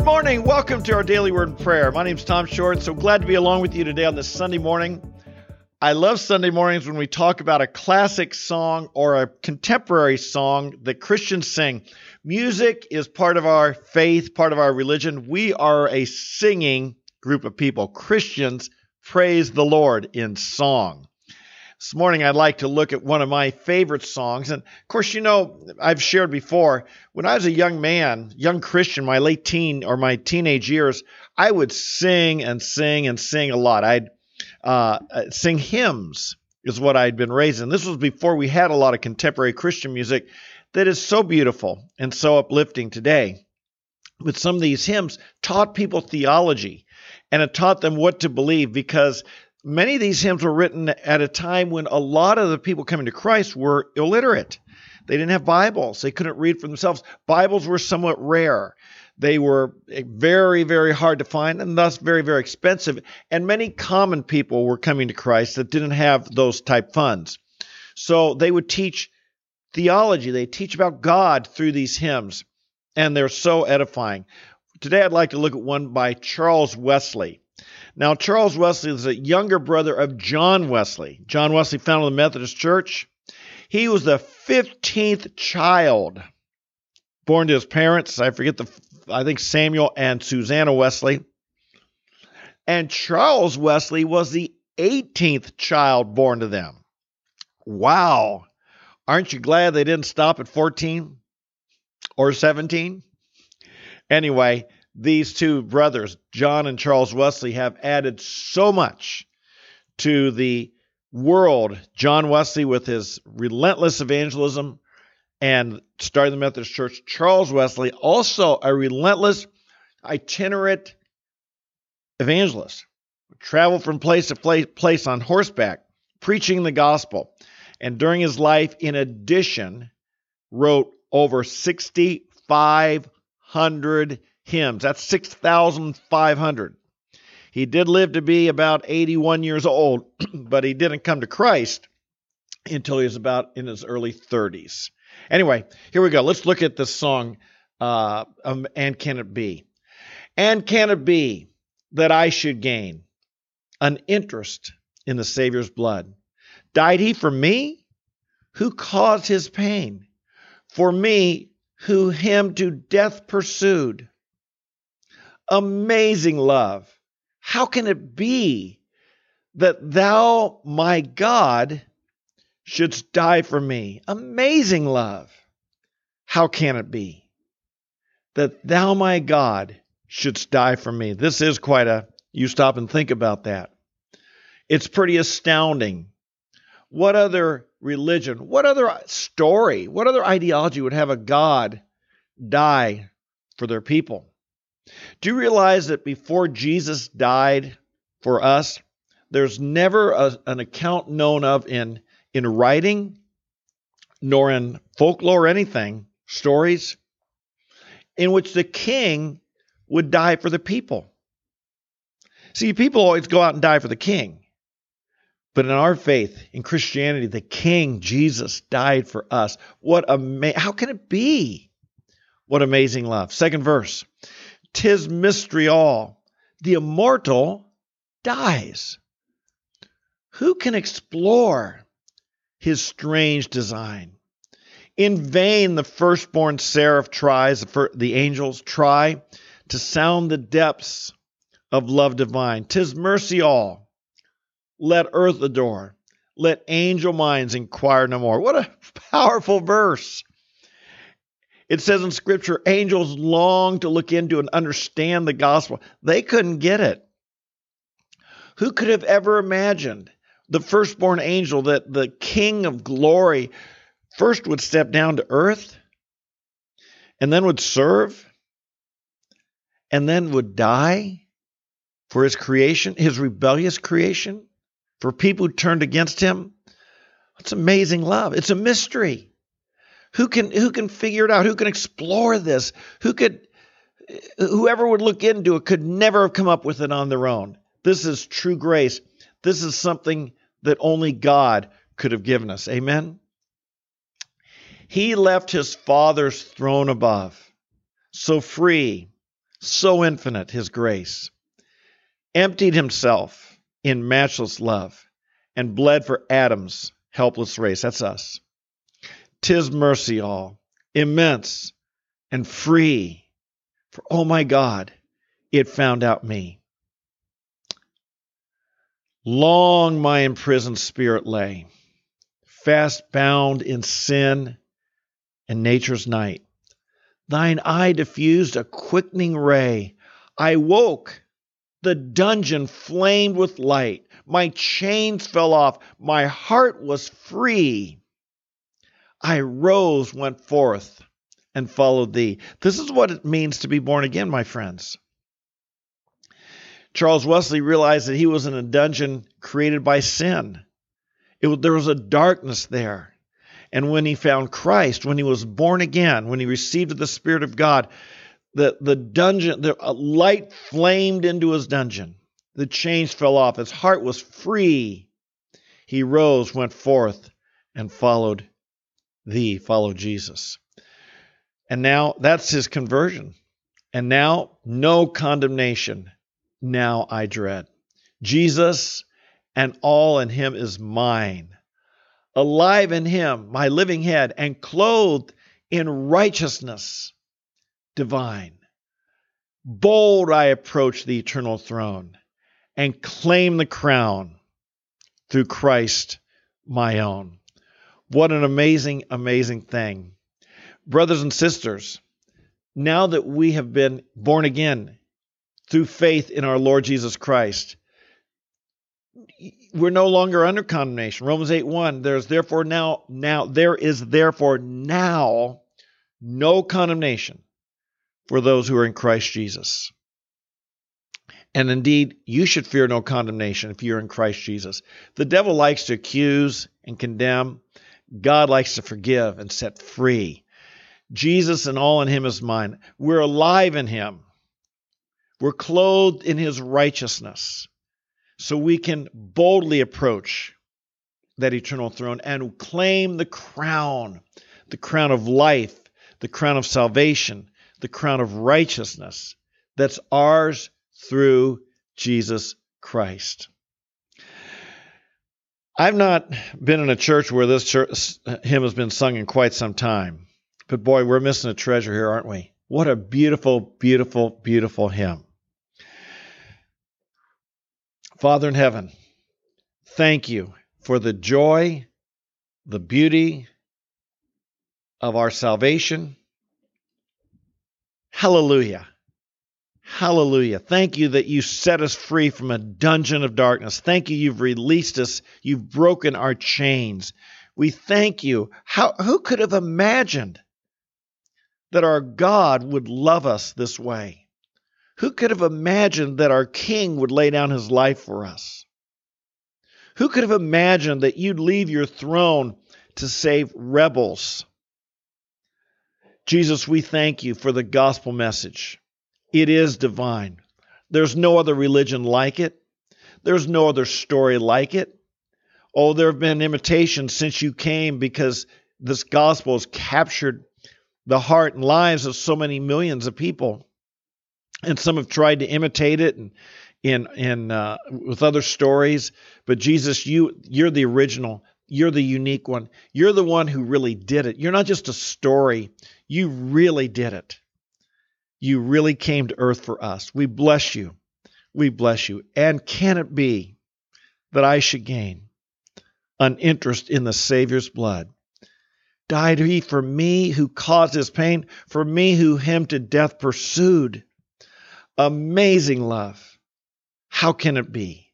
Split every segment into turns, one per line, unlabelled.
Good morning. Welcome to our daily word and prayer. My name is Tom Short. So glad to be along with you today on this Sunday morning. I love Sunday mornings when we talk about a classic song or a contemporary song that Christians sing. Music is part of our faith, part of our religion. We are a singing group of people. Christians praise the Lord in song. This morning, I'd like to look at one of my favorite songs. And of course, you know, I've shared before, when I was a young man, young Christian, my late teen or my teenage years, I would sing and sing and sing a lot. I'd uh, sing hymns, is what I'd been raised in. This was before we had a lot of contemporary Christian music that is so beautiful and so uplifting today. But some of these hymns taught people theology and it taught them what to believe because many of these hymns were written at a time when a lot of the people coming to Christ were illiterate. They didn't have Bibles, they couldn't read for themselves. Bibles were somewhat rare. They were very, very hard to find and thus very, very expensive. And many common people were coming to Christ that didn't have those type funds. So they would teach theology, they teach about God through these hymns, and they're so edifying. Today I'd like to look at one by Charles Wesley. Now, Charles Wesley is a younger brother of John Wesley. John Wesley founded the Methodist Church. He was the 15th child born to his parents. I forget the, I think Samuel and Susanna Wesley. And Charles Wesley was the 18th child born to them. Wow. Aren't you glad they didn't stop at 14 or 17? Anyway, these two brothers, John and Charles Wesley, have added so much to the world. John Wesley, with his relentless evangelism and starting the Methodist Church, Charles Wesley, also a relentless, itinerant evangelist, traveled from place to place, place on horseback, preaching the gospel. And during his life, in addition, wrote over 6,500 hymns. That's 6,500. He did live to be about 81 years old, but he didn't come to Christ until he was about in his early 30s. Anyway, here we go. Let's look at this song, uh, um, And Can It Be? And can it be that I should gain an interest in the Savior's blood? Died he for me? Who caused his pain? For me, who him to death pursued? Amazing love. How can it be that thou, my God, shouldst die for me? Amazing love. How can it be that thou, my God, shouldst die for me? This is quite a, you stop and think about that. It's pretty astounding. What other religion, what other story, what other ideology would have a God die for their people? Do you realize that before Jesus died for us, there's never a, an account known of in, in writing, nor in folklore anything, stories, in which the king would die for the people. See, people always go out and die for the king. But in our faith, in Christianity, the King, Jesus, died for us. What ama- how can it be? What amazing love. Second verse. Tis mystery all. The immortal dies. Who can explore his strange design? In vain the firstborn seraph tries, the angels try to sound the depths of love divine. Tis mercy all. Let earth adore. Let angel minds inquire no more. What a powerful verse. It says in Scripture, angels long to look into and understand the gospel. They couldn't get it. Who could have ever imagined the firstborn angel that the King of glory first would step down to earth and then would serve and then would die for his creation, his rebellious creation, for people who turned against him? It's amazing love. It's a mystery. Who can who can figure it out? Who can explore this? Who could whoever would look into it could never have come up with it on their own. This is true grace. This is something that only God could have given us. Amen. He left his father's throne above, so free, So infinite his grace. Emptied himself in matchless love and bled for Adam's helpless race. That's us. Tis mercy all, immense and free. For oh my God, it found out me. Long my imprisoned spirit lay, fast bound in sin and nature's night. Thine eye diffused a quickening ray. I woke. The dungeon flamed with light. My chains fell off. My heart was free. I rose, went forth, and followed thee. This is what it means to be born again, my friends. Charles Wesley realized that he was in a dungeon created by sin. It, there was a darkness there. And when he found Christ, when he was born again, when he received the Spirit of God, the, the dungeon, the light flamed into his dungeon. The chains fell off. His heart was free. He rose, went forth, and followed thee, follow Jesus. And now that's his conversion. And now, no condemnation. Now I dread. Jesus and all in him is mine. Alive in him, my living head, and clothed in righteousness divine. Bold I approach the eternal throne and claim the crown through Christ my own. What an amazing, amazing thing. Brothers and sisters, now that we have been born again through faith in our Lord Jesus Christ, we're no longer under condemnation. Romans 8 1, there's therefore now, now, there is therefore now no condemnation for those who are in Christ Jesus. And indeed, you should fear no condemnation if you're in Christ Jesus. The devil likes to accuse and condemn. God likes to forgive and set free. Jesus and all in him is mine. We're alive in him. We're clothed in his righteousness. So we can boldly approach that eternal throne and claim the crown, the crown of life, the crown of salvation, the crown of righteousness that's ours through Jesus Christ. I've not been in a church where this church, hymn has been sung in quite some time, but boy, we're missing a treasure here, aren't we? What a beautiful, beautiful, beautiful hymn. Father in heaven, thank you for the joy, the beauty of our salvation Hallelujah. Hallelujah. Thank you that you set us free from a dungeon of darkness. Thank you, you've released us. You've broken our chains. We thank you. How, who could have imagined that our God would love us this way? Who could have imagined that our King would lay down his life for us? Who could have imagined that you'd leave your throne to save rebels? Jesus, we thank you for the gospel message. It is divine. There's no other religion like it. There's no other story like it. Oh, there have been imitations since you came because this gospel has captured the heart and lives of so many millions of people. And some have tried to imitate it and in in uh, with other stories, but Jesus, you you're the original. You're the unique one. You're the one who really did it. You're not just a story. You really did it. You really came to earth for us. We bless you. We bless you. And can it be that I should gain an interest in the Savior's blood? Died he for me who caused his pain, for me who him to death pursued? Amazing love. How can it be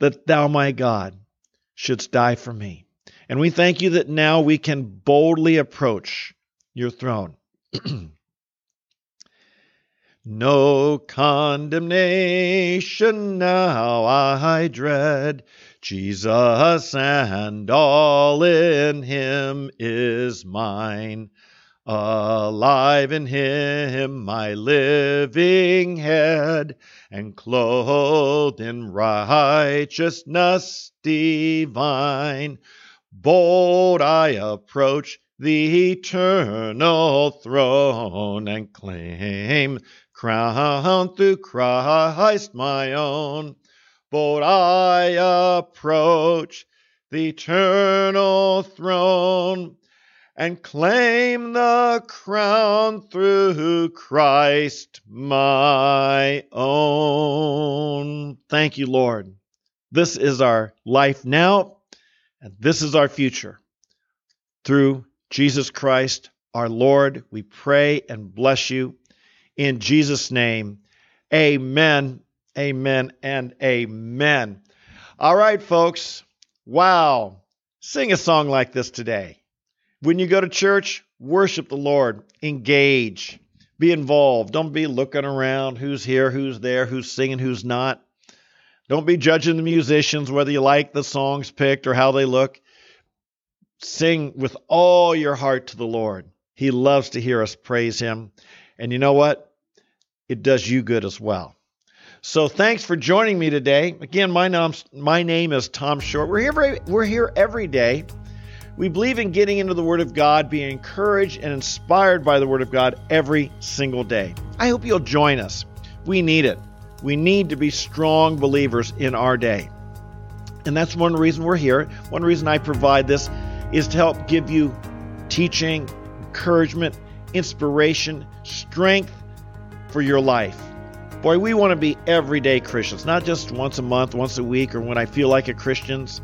that thou, my God, shouldst die for me? And we thank you that now we can boldly approach your throne. no condemnation now I dread. Jesus and all in him is mine. Alive in him, my living head, and clothed in righteousness divine. Bold I approach the eternal throne and claim crown through Christ my own. But I approach the eternal throne and claim the crown through Christ my own. Thank you, Lord. This is our life now, and this is our future. Through Jesus Christ, our Lord, we pray and bless you. In Jesus' name, amen, amen, and amen. All right, folks. Wow. Sing a song like this today. When you go to church, worship the Lord, engage, be involved. Don't be looking around who's here, who's there, who's singing, who's not. Don't be judging the musicians whether you like the songs picked or how they look. Sing with all your heart to the Lord. He loves to hear us praise Him. And you know what? It does you good as well. So thanks for joining me today. Again, my name's my name is Tom Short. We're here we're here every day we believe in getting into the Word of God, being encouraged and inspired by the Word of God every single day. I hope you'll join us. We need it. We need to be strong believers in our day. And that's one reason we're here. One reason I provide this is to help give you teaching, encouragement, inspiration, strength for your life. Boy, we want to be everyday Christians, not just once a month, once a week, or when I feel like a Christian's.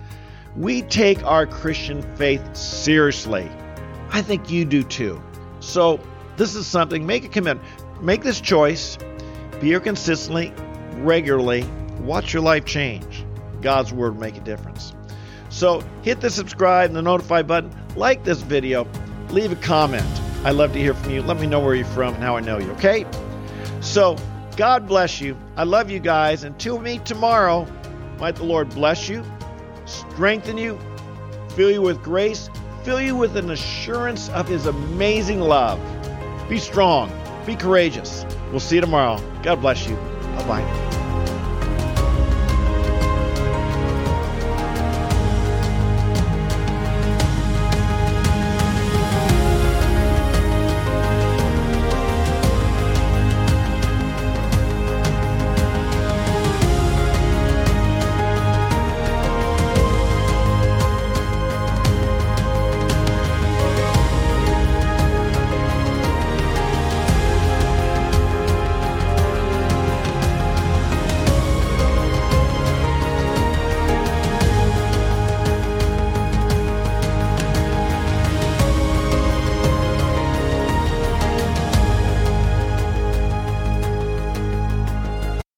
We take our Christian faith seriously. I think you do too. So, this is something, make a commitment. Make this choice. Be here consistently, regularly. Watch your life change. God's Word make a difference. So, hit the subscribe and the notify button. Like this video. Leave a comment. I love to hear from you. Let me know where you're from and how I know you, okay? So, God bless you. I love you guys. Until meet tomorrow, might the Lord bless you strengthen you, fill you with grace, fill you with an assurance of His amazing love. Be strong, be courageous. We'll see you tomorrow. God bless you. Bye bye.